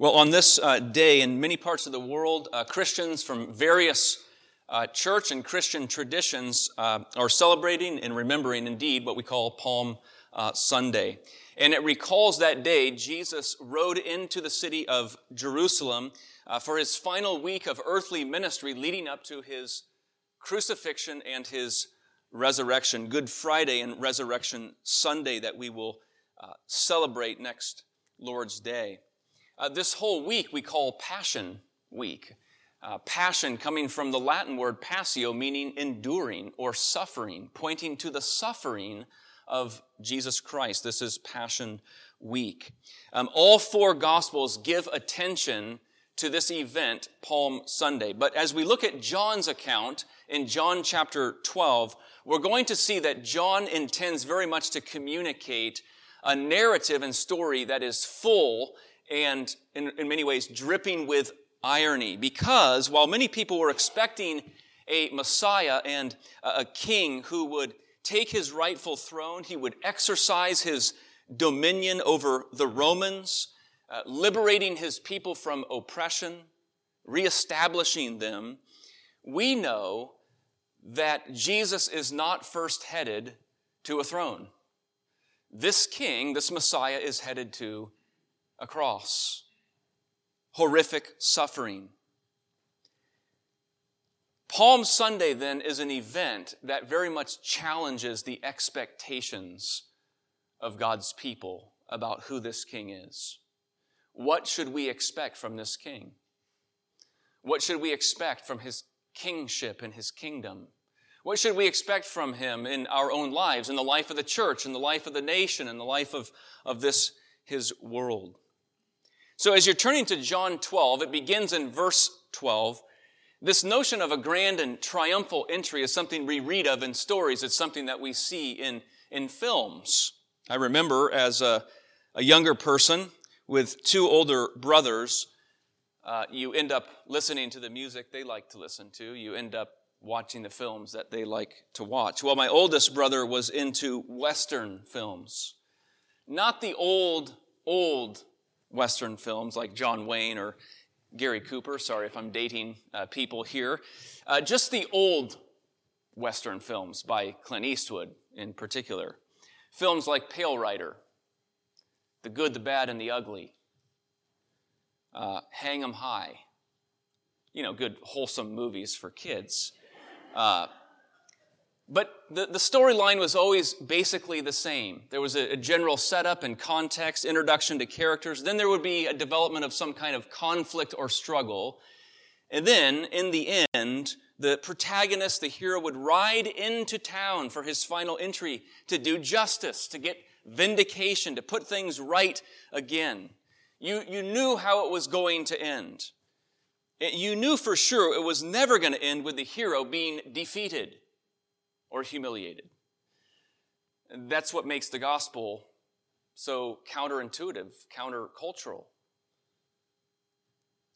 Well, on this uh, day, in many parts of the world, uh, Christians from various uh, church and Christian traditions uh, are celebrating and remembering, indeed, what we call Palm uh, Sunday. And it recalls that day Jesus rode into the city of Jerusalem uh, for his final week of earthly ministry leading up to his crucifixion and his resurrection, Good Friday and Resurrection Sunday that we will celebrate next Lord's Day. Uh, this whole week we call Passion Week. Uh, passion coming from the Latin word passio, meaning enduring or suffering, pointing to the suffering of Jesus Christ. This is Passion Week. Um, all four Gospels give attention to this event, Palm Sunday. But as we look at John's account in John chapter 12, we're going to see that John intends very much to communicate a narrative and story that is full and in, in many ways dripping with irony because while many people were expecting a Messiah and a king who would take his rightful throne, he would exercise his dominion over the Romans, uh, liberating his people from oppression, reestablishing them, we know that Jesus is not first headed to a throne. This king, this Messiah, is headed to a cross, horrific suffering. Palm Sunday, then, is an event that very much challenges the expectations of God's people about who this king is. What should we expect from this king? What should we expect from his kingship and his kingdom? What should we expect from him in our own lives, in the life of the church, in the life of the nation, in the life of, of this, his world? So as you're turning to John 12, it begins in verse 12. This notion of a grand and triumphal entry is something we read of in stories. It's something that we see in, in films. I remember as a, a younger person with two older brothers, uh, you end up listening to the music they like to listen to. You end up watching the films that they like to watch. Well, my oldest brother was into Western films. Not the old, old Western films like John Wayne or Gary Cooper. Sorry if I'm dating uh, people here. Uh, just the old Western films by Clint Eastwood in particular. Films like Pale Rider, The Good, the Bad, and the Ugly, uh, Hang 'em High. You know, good, wholesome movies for kids. But the, the storyline was always basically the same. There was a, a, general setup and context, introduction to characters. Then there would be a development of some kind of conflict or struggle. And then, in the end, the protagonist, the hero, would ride into town for his final entry to do justice, to get vindication, to put things right again. You, you knew how it was going to end. You knew for sure it was never going to end with the hero being defeated or humiliated. That's what makes the gospel so counterintuitive, countercultural.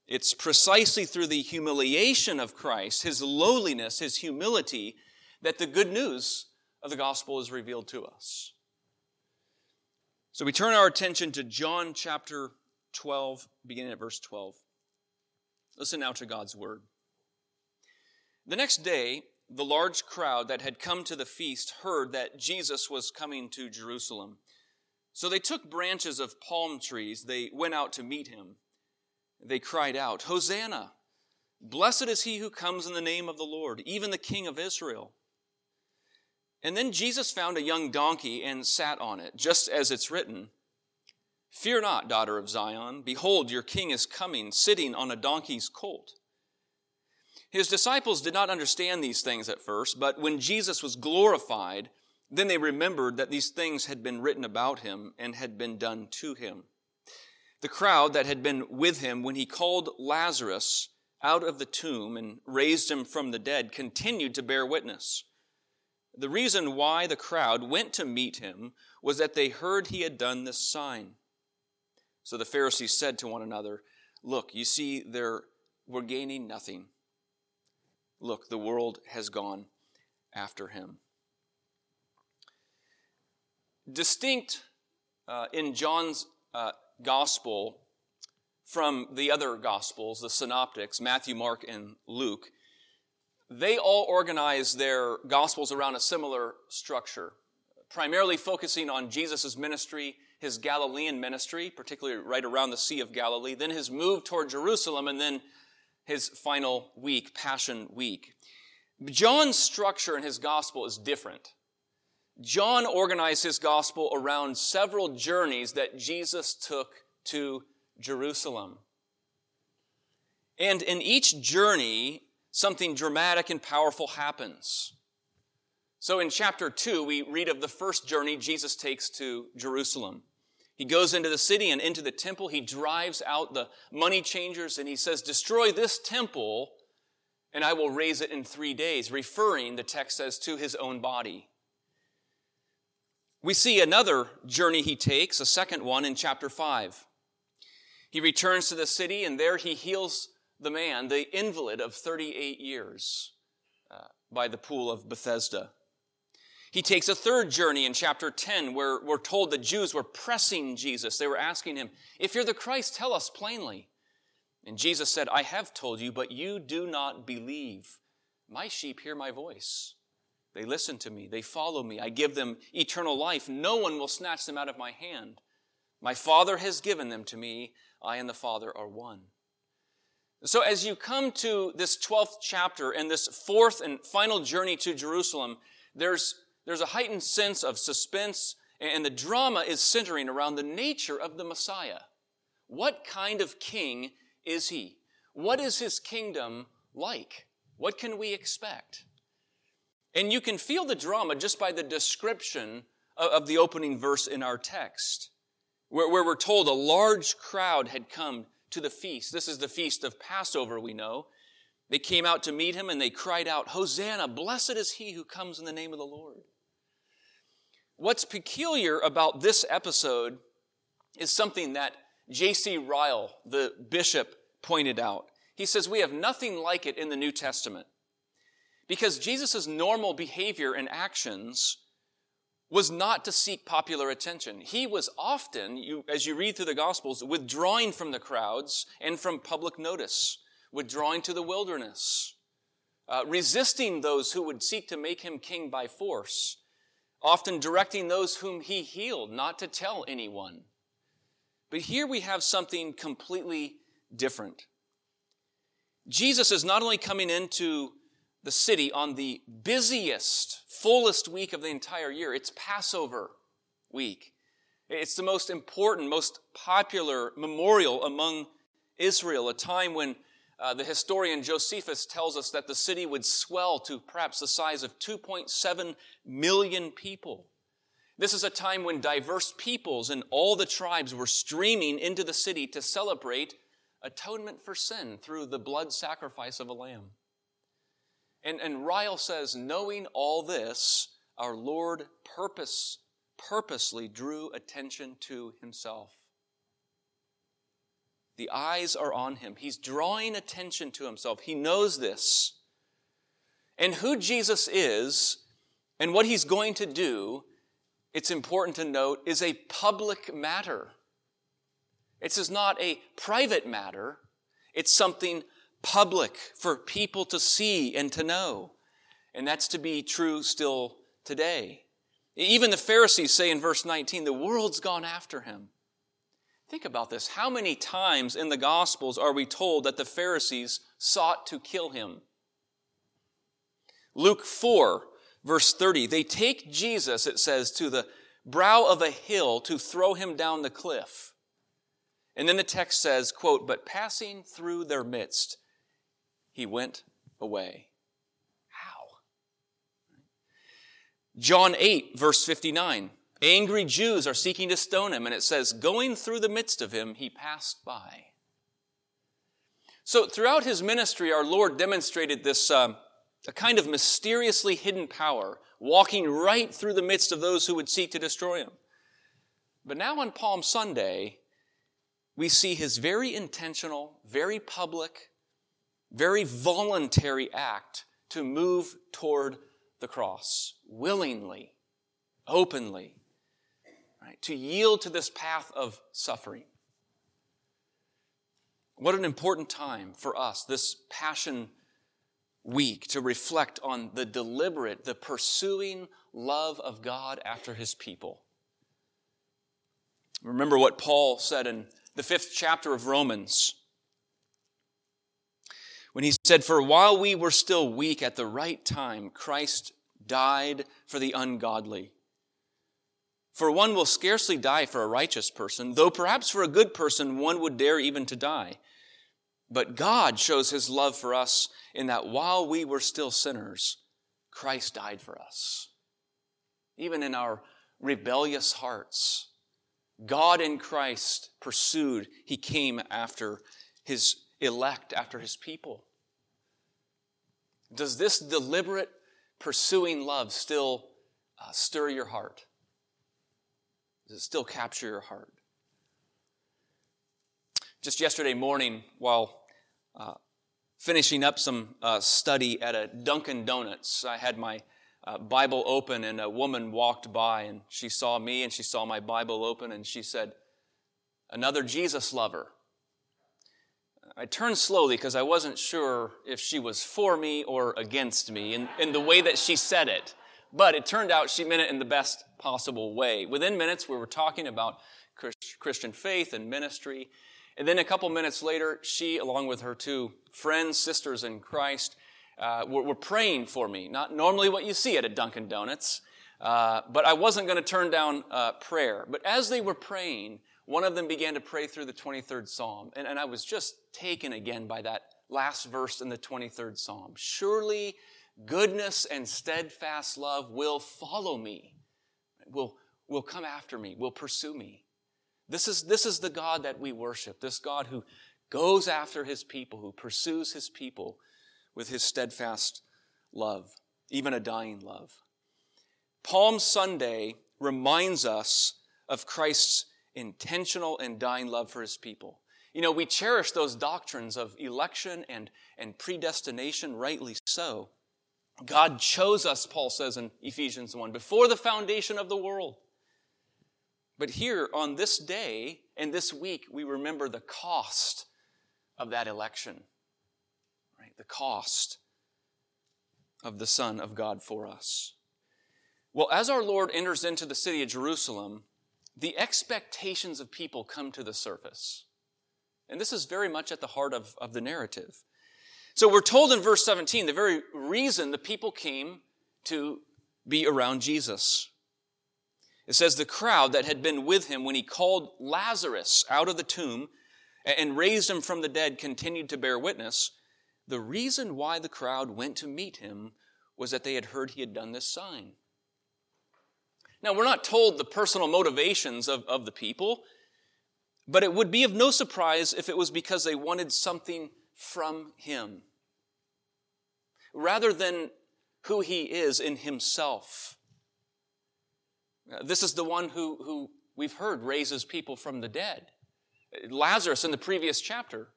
It's precisely through the humiliation of Christ, his lowliness, his humility, that the good news of the gospel is revealed to us. So we turn our attention to John chapter 12, beginning at verse 12. Listen now to God's word. The next day, the large crowd that had come to the feast heard that Jesus was coming to Jerusalem. So they took branches of palm trees. They went out to meet him. They cried out, Hosanna! Blessed is he who comes in the name of the Lord, even the King of Israel. And then Jesus found a young donkey and sat on it, just as it's written Fear not, daughter of Zion. Behold, your king is coming, sitting on a donkey's colt. His disciples did not understand these things at first, but when Jesus was glorified, then they remembered that these things had been written about him and had been done to him. The crowd that had been with him when he called Lazarus out of the tomb and raised him from the dead continued to bear witness. The reason why the crowd went to meet him was that they heard he had done this sign. So the Pharisees said to one another, Look, you see, there, we're gaining nothing. Look, the world has gone after him. Distinct uh, in John's uh, gospel from the other Gospels, the synoptics, Matthew, Mark, and Luke, they all organize their Gospels around a similar structure, primarily focusing on Jesus' ministry, his Galilean ministry, particularly right around the Sea of Galilee, then his move toward Jerusalem, and then his final week, Passion Week. John's structure in his Gospel is different. John organized his Gospel around several journeys that Jesus took to Jerusalem. And in each journey, something dramatic and powerful happens. So in chapter 2, we read of the first journey Jesus takes to Jerusalem. He goes into the city and into the temple. He drives out the money changers and he says, Destroy this temple and I will raise it in three days, referring, the text says, to his own body. We see another journey he takes, a second one in chapter 5. He returns to the city, and there he heals the man, the invalid of 38 years, uh, by the pool of Bethesda. He takes a third journey in chapter 10, where we're told the Jews were pressing Jesus. They were asking him, If you're the Christ, tell us plainly. And Jesus said, I have told you, but you do not believe. My sheep hear my voice. They listen to me. They follow me. I give them eternal life. No one will snatch them out of my hand. My Father has given them to me. I and the Father are one. So as you come to this 12th chapter and this fourth and final journey to Jerusalem, there's, there's a heightened sense of suspense and the drama is centering around the nature of the Messiah. What kind of king is he? What is his kingdom like? What can we expect? And you can feel the drama just by the description of the opening verse in our text where, we're told a large crowd had come to the feast. This is the feast of Passover, we know. They came out to meet him and they cried out, Hosanna, blessed is he who comes in the name of the Lord. What's peculiar about this episode is something that J.C. Ryle, the bishop, pointed out. He says, We have nothing like it in the New Testament. Because Jesus' normal behavior and actions was not to seek popular attention. He was often, you, as you read through the Gospels, withdrawing from the crowds and from public notice, withdrawing to the wilderness, uh, resisting those who would seek to make him king by force, often directing those whom he healed not to tell anyone. But here we have something completely different. Jesus is not only coming into the city on the busiest, fullest week of the entire year. It's Passover week. It's the most important, most popular memorial among Israel, a time when uh, the historian Josephus tells us that the city would swell to perhaps the size of 2.7 million people. This is a time when diverse peoples and all the tribes were streaming into the city to celebrate atonement for sin through the blood sacrifice of a lamb. And, and Ryle says, knowing all this, our Lord purpose, purposely drew attention to himself. The eyes are on him. He's drawing attention to himself. He knows this. And who Jesus is and what he's going to do, it's important to note, is a public matter. It is not a private matter. It's something public for people to see and to know. And that's to be true still today. Even the Pharisees say in verse 19, the world's gone after him. Think about this. How many times in the Gospels are we told that the Pharisees sought to kill him? Luke 4, verse 30. They take Jesus, it says, to the brow of a hill to throw him down the cliff. And then the text says, quote, but passing through their midst, he went away. How? John 8, verse 59. Angry Jews are seeking to stone him, and it says, going through the midst of him, he passed by. So throughout his ministry, our Lord demonstrated this um, a kind of mysteriously hidden power, walking right through the midst of those who would seek to destroy him. But now on Palm Sunday, we see his very intentional, very public, very voluntary act to move toward the cross willingly, openly? To yield to this path of suffering. What an important time for us, this Passion Week, to reflect on the deliberate, the pursuing love of God after his people. Remember what Paul said in the fifth chapter of Romans when he said, For while we were still weak at the right time, Christ died for the ungodly. For one will scarcely die for a righteous person, though perhaps for a good person one would dare even to die. But God shows his love for us in that while we were still sinners, Christ died for us. Even in our rebellious hearts, God in Christ pursued, he came after his elect, after his people. Does this deliberate pursuing love still uh, stir your heart? Does it still capture your heart? Just yesterday morning, while uh, finishing up some uh, study at a Dunkin' Donuts, I had my uh, Bible open, and a woman walked by, and she saw me, and she saw my Bible open, and she said, Another Jesus lover. I turned slowly because I wasn't sure if she was for me or against me in, in the way that she said it. But it turned out she meant it in the best possible way. Within minutes, we were talking about Christian faith and ministry. And then a couple minutes later, she, along with her two friends, sisters in Christ, uh, were, were, praying for me. Not normally what you see at a Dunkin' Donuts, uh, but I wasn't going to turn down uh, prayer. But as they were praying, one of them began to pray through the 23rd Psalm. And, and I was just taken again by that last verse in the 23rd Psalm. Surely goodness and steadfast love will follow me, will, will come after me, will pursue me. This is, this is the God that we worship, this God who goes after his people, who pursues his people with his steadfast love, even a dying love. Palm Sunday reminds us of Christ's intentional and dying love for his people. You know, we cherish those doctrines of election and, and predestination, rightly so. God chose us, Paul says in Ephesians 1, before the foundation of the world. But here on this day and this week, we remember the cost of that election. Right? The cost of the Son of God for us. Well, as our Lord enters into the city of Jerusalem, the expectations of people come to the surface. And this is very much at the heart of, of the narrative. So we're told in verse 17 the very reason the people came to be around Jesus. It says the crowd that had been with him when he called Lazarus out of the tomb and raised him from the dead continued to bear witness. The reason why the crowd went to meet him was that they had heard he had done this sign. Now, we're not told the personal motivations of, of the people, but it would be of no surprise if it was because they wanted something from him rather than who he is in himself. This is the one who, who we've heard raises people from the dead. Lazarus in the previous chapter,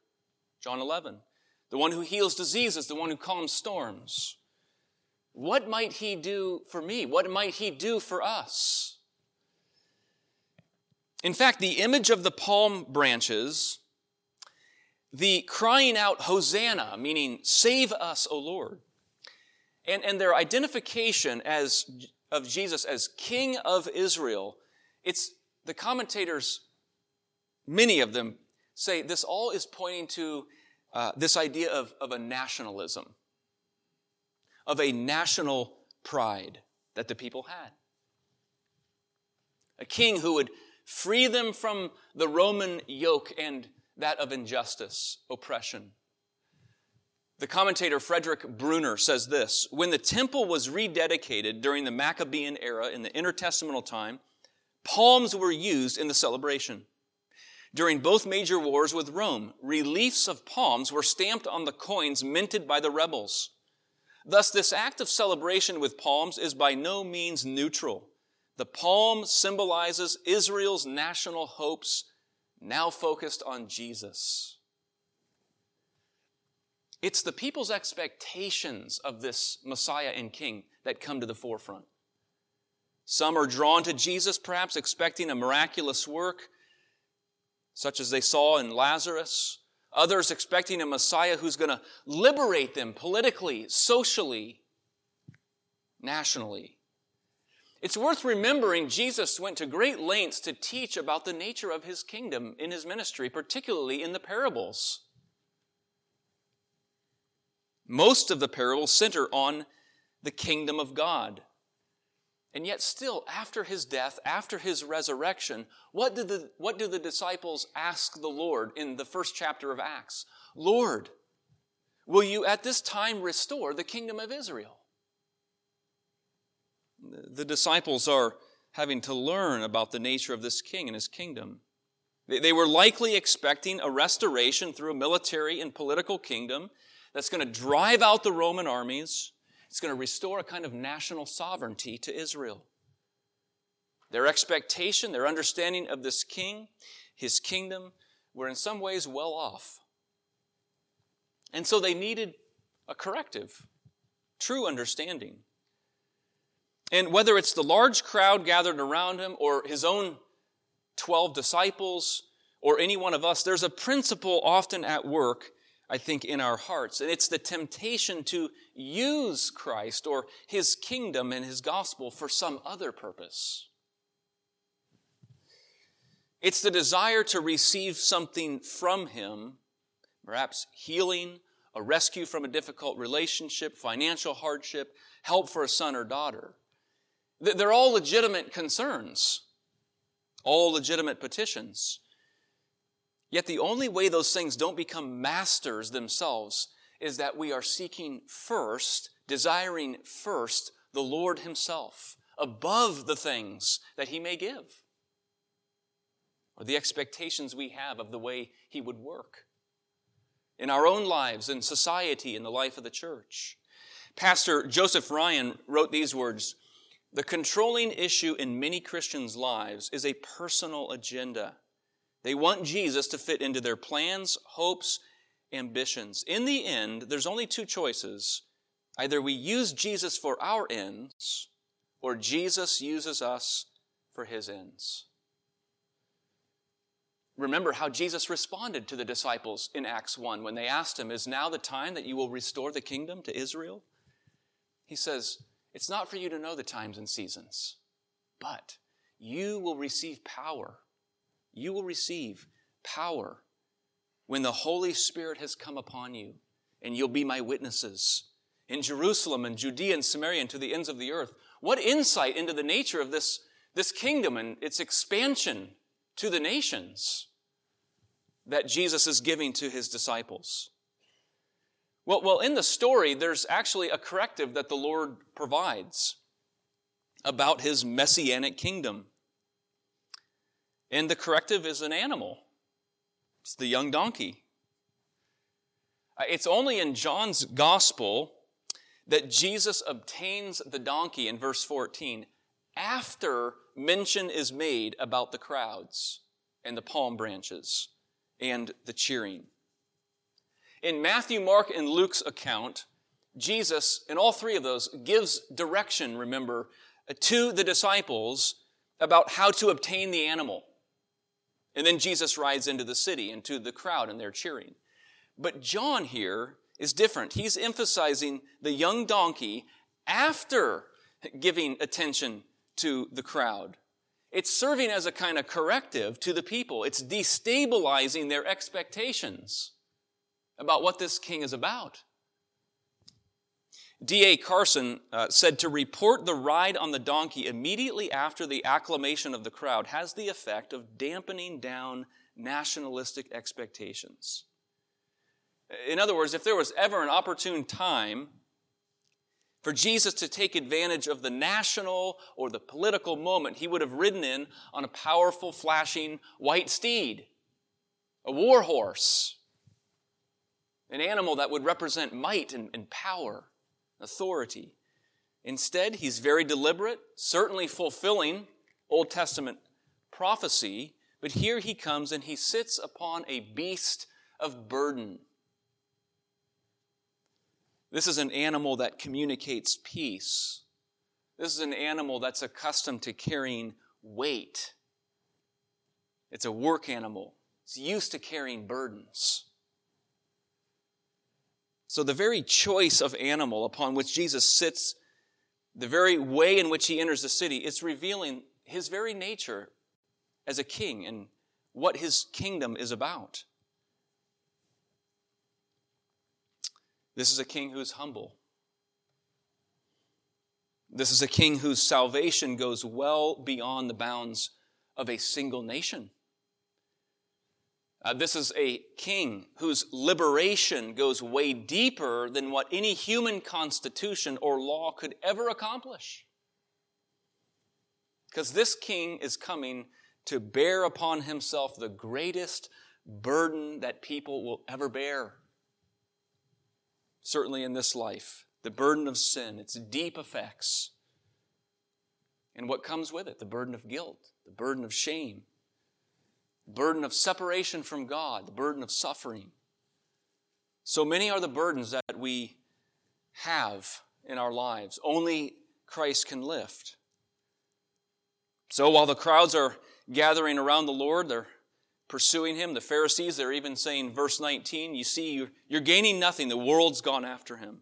John 11. The one who heals diseases, the one who calms storms. What might he do for me? What might he do for us? In fact, the image of the palm branches, the crying out, Hosanna, meaning save us, O Lord, and, and their identification as, of Jesus as King of Israel, it's the commentators, many of them say this all is pointing to uh, this idea of, of a nationalism of a national pride that the people had. A king who would free them from the Roman yoke and that of injustice, oppression. The commentator Frederick Bruner says this When the temple was rededicated during the Maccabean era in the intertestamental time, palms were used in the celebration. During both major wars with Rome, reliefs of palms were stamped on the coins minted by the rebels. Thus, this act of celebration with palms is by no means neutral. The palm symbolizes Israel's national hopes now focused on Jesus. It's the people's expectations of this Messiah and King that come to the forefront. Some are drawn to Jesus, perhaps expecting a miraculous work, such as they saw in Lazarus. Others expecting a Messiah who's going to liberate them politically, socially, nationally. It's worth remembering Jesus went to great lengths to teach about the nature of his kingdom in his ministry, particularly in the parables. Most of the parables center on the kingdom of God. And yet, still, after his death, after his resurrection, what, did the, what do the disciples ask the Lord in the first chapter of Acts? Lord, will you at this time restore the kingdom of Israel? The disciples are having to learn about the nature of this king and his kingdom. They were likely expecting a restoration through a military and political kingdom that's going to drive out the Roman armies. It's going to restore a kind of national sovereignty to Israel. Their expectation, their understanding of this king, his kingdom, were in some ways well off. And so they needed a corrective, true understanding. And whether it's the large crowd gathered around him or his own 12 disciples or any one of us, there's a principle often at work, I think, in our hearts. And it's the temptation to use Christ or his kingdom and his gospel for some other purpose. It's the desire to receive something from him, perhaps healing, a rescue from a difficult relationship, financial hardship, help for a son or daughter. They're all legitimate concerns, all legitimate petitions. Yet the only way those things don't become masters themselves is that we are seeking first, desiring first the Lord Himself above the things that He may give or the expectations we have of the way He would work in our own lives, in society, in the life of the church. Pastor Joseph Ryan wrote these words the controlling issue in many Christians' lives is a personal agenda. They want Jesus to fit into their plans, hopes, ambitions. In the end, there's only two choices. Either we use Jesus for our ends, or Jesus uses us for his ends. Remember how Jesus responded to the disciples in Acts 1 when they asked him, Is now the time that you will restore the kingdom to Israel? He says, it's not for you to know the times and seasons, but you will receive power. You will receive power when the Holy Spirit has come upon you, and you'll be my witnesses in Jerusalem and Judea and Samaria and to the ends of the earth. What insight into the nature of this, this kingdom and its expansion to the nations that Jesus is giving to his disciples. Well, well, in the story, there's actually a corrective that the Lord provides about his messianic kingdom. And the corrective is an animal. It's the young donkey. Uh, it's only in John's gospel that Jesus obtains the donkey in verse 14 after mention is made about the crowds and the palm branches and the cheering. In Matthew, Mark, and Luke's account, Jesus, in all three of those, gives direction, remember, to the disciples about how to obtain the animal. And then Jesus rides into the city, into the crowd, and they're cheering. But John here is different. He's emphasizing the young donkey after giving attention to the crowd. It's serving as a kind of corrective to the people. It's destabilizing their expectations about what this king is about. D.A. Carson uh, said to report the ride on the donkey immediately after the acclamation of the crowd has the effect of dampening down nationalistic expectations. In other words, if there was ever an opportune time for Jesus to take advantage of the national or the political moment, he would have ridden in on a powerful, flashing white steed, a war horse, an animal that would represent might and, and power, authority. Instead, he's very deliberate, certainly fulfilling Old Testament prophecy, but here he comes and he sits upon a beast of burden. This is an animal that communicates peace. This is an animal that's accustomed to carrying weight. It's a work animal. It's used to carrying burdens. So the very choice of animal upon which Jesus sits, the very way in which he enters the city, it's revealing his very nature as a king and what his kingdom is about. This is a king who's humble. This is a king whose salvation goes well beyond the bounds of a single nation. Uh, this is a king whose liberation goes way deeper than what any human constitution or law could ever accomplish. Because this king is coming to bear upon himself the greatest burden that people will ever bear. Certainly in this life, the burden of sin, its deep effects, and what comes with it the burden of guilt, the burden of shame, burden of separation from God, the burden of suffering. So many are the burdens that we have in our lives. Only Christ can lift. So while the crowds are gathering around the Lord, they're pursuing him. The Pharisees, they're even saying, verse 19, you see, you're gaining nothing. The world's gone after him.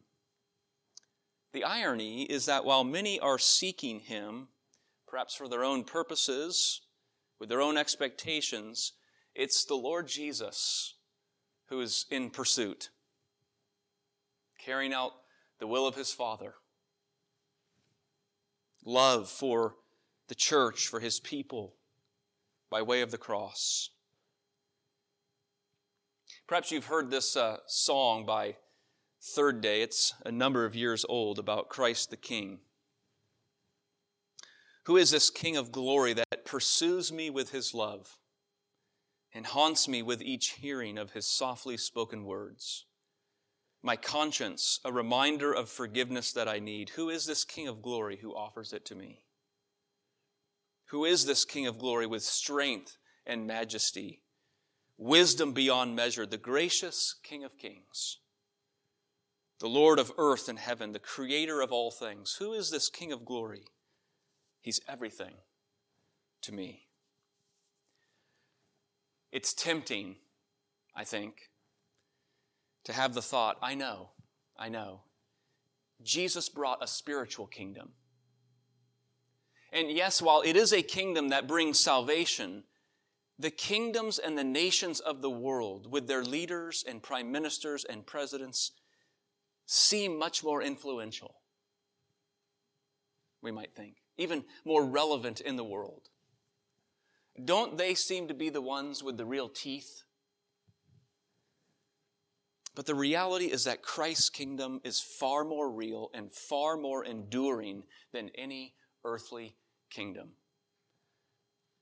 The irony is that while many are seeking him, perhaps for their own purposes, with their own expectations, it's the Lord Jesus who is in pursuit, carrying out the will of his Father. Love for the church, for his people, by way of the cross. Perhaps you've heard this uh, song by Third Day. It's a number of years old about Christ the King. Who is this King of glory that pursues me with his love and haunts me with each hearing of his softly spoken words? My conscience, a reminder of forgiveness that I need. Who is this King of glory who offers it to me? Who is this King of glory with strength and majesty, wisdom beyond measure, the gracious King of kings, the Lord of earth and heaven, the creator of all things? Who is this King of glory? He's everything to me. It's tempting, I think, to have the thought I know, I know. Jesus brought a spiritual kingdom. And yes, while it is a kingdom that brings salvation, the kingdoms and the nations of the world, with their leaders and prime ministers and presidents, seem much more influential, we might think even more relevant in the world. Don't they seem to be the ones with the real teeth? But the reality is that Christ's kingdom is far more real and far more enduring than any earthly kingdom.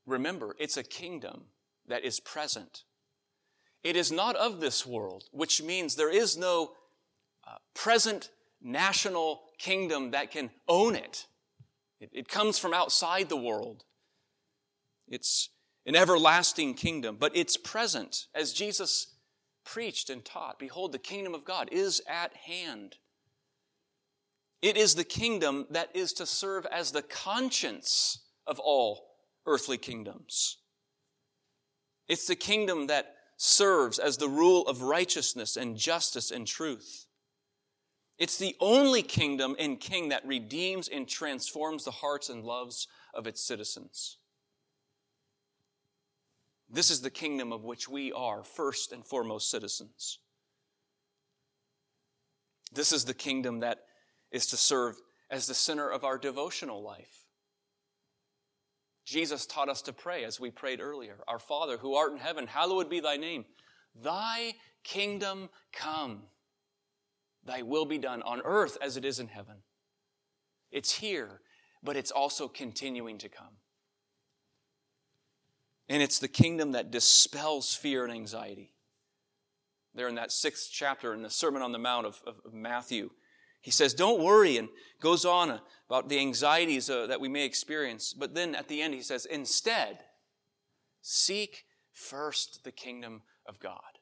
Remember, it's a kingdom that is present. It is not of this world, which means there is no uh, present national kingdom that can own it. It, it comes from outside the world. It's an everlasting kingdom, but it's present as Jesus preached and taught. Behold, the kingdom of God is at hand. It is the kingdom that is to serve as the conscience of all earthly kingdoms. It's the kingdom that serves as the rule of righteousness and justice and truth. It's the only kingdom and king that redeems and transforms the hearts and loves of its citizens. This is the kingdom of which we are first and foremost citizens. This is the kingdom that is to serve as the center of our devotional life. Jesus taught us to pray as we prayed earlier Our Father, who art in heaven, hallowed be thy name. Thy kingdom come. Thy will be done on earth as it is in heaven. It's here, but it's also continuing to come. And it's the kingdom that dispels fear and anxiety. There in that sixth chapter in the Sermon on the Mount of, of, Matthew, he says, Don't worry, and goes on about the anxieties uh, that we may experience. But then at the end, he says, Instead, seek first the kingdom of God.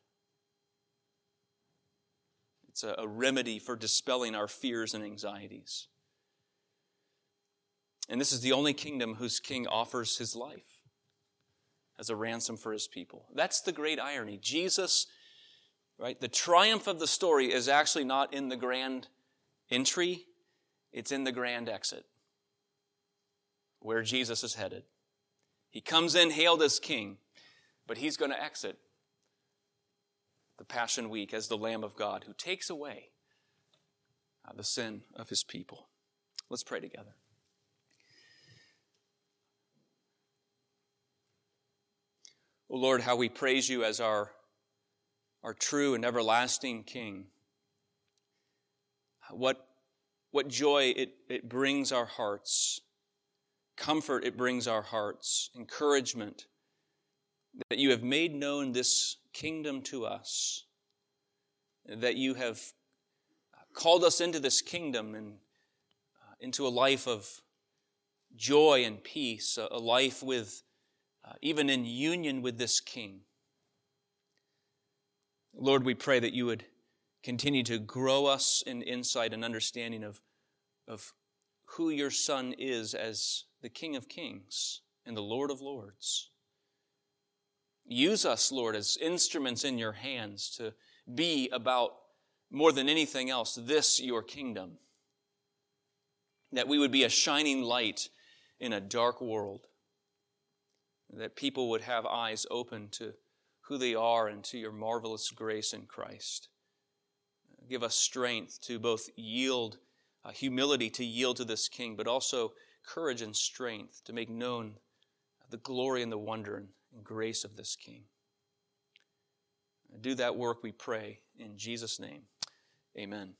It's a, a remedy for dispelling our fears and anxieties. And this is the only kingdom whose king offers his life as a ransom for his people. That's the great irony. Jesus Right? The triumph of the story is actually not in the grand entry, it's in the grand exit, where Jesus is headed. He comes in hailed as king, but he's going to exit the Passion Week as the Lamb of God who takes away uh, the sin of his people. Let's pray together. Oh Lord, how we praise you as our, our true and everlasting King. What, what joy it, it brings our hearts, comfort it brings our hearts, encouragement that you have made known this kingdom to us, that you have called us into this kingdom and uh, into a life of joy and peace, a, a life with uh, even in union with this king. Lord, we pray that you would continue to grow us in insight and understanding of, of who your Son is as the King of Kings and the Lord of Lords. Use us, Lord, as instruments in your hands to be about more than anything else this your kingdom. That we would be a shining light in a dark world. That people would have eyes open to who they are and to your marvelous grace in Christ. Give us strength to both yield, uh, humility to yield to this King, but also courage and strength to make known the glory and the wonder and grace of this King. Do that work, we pray, in Jesus' name. Amen.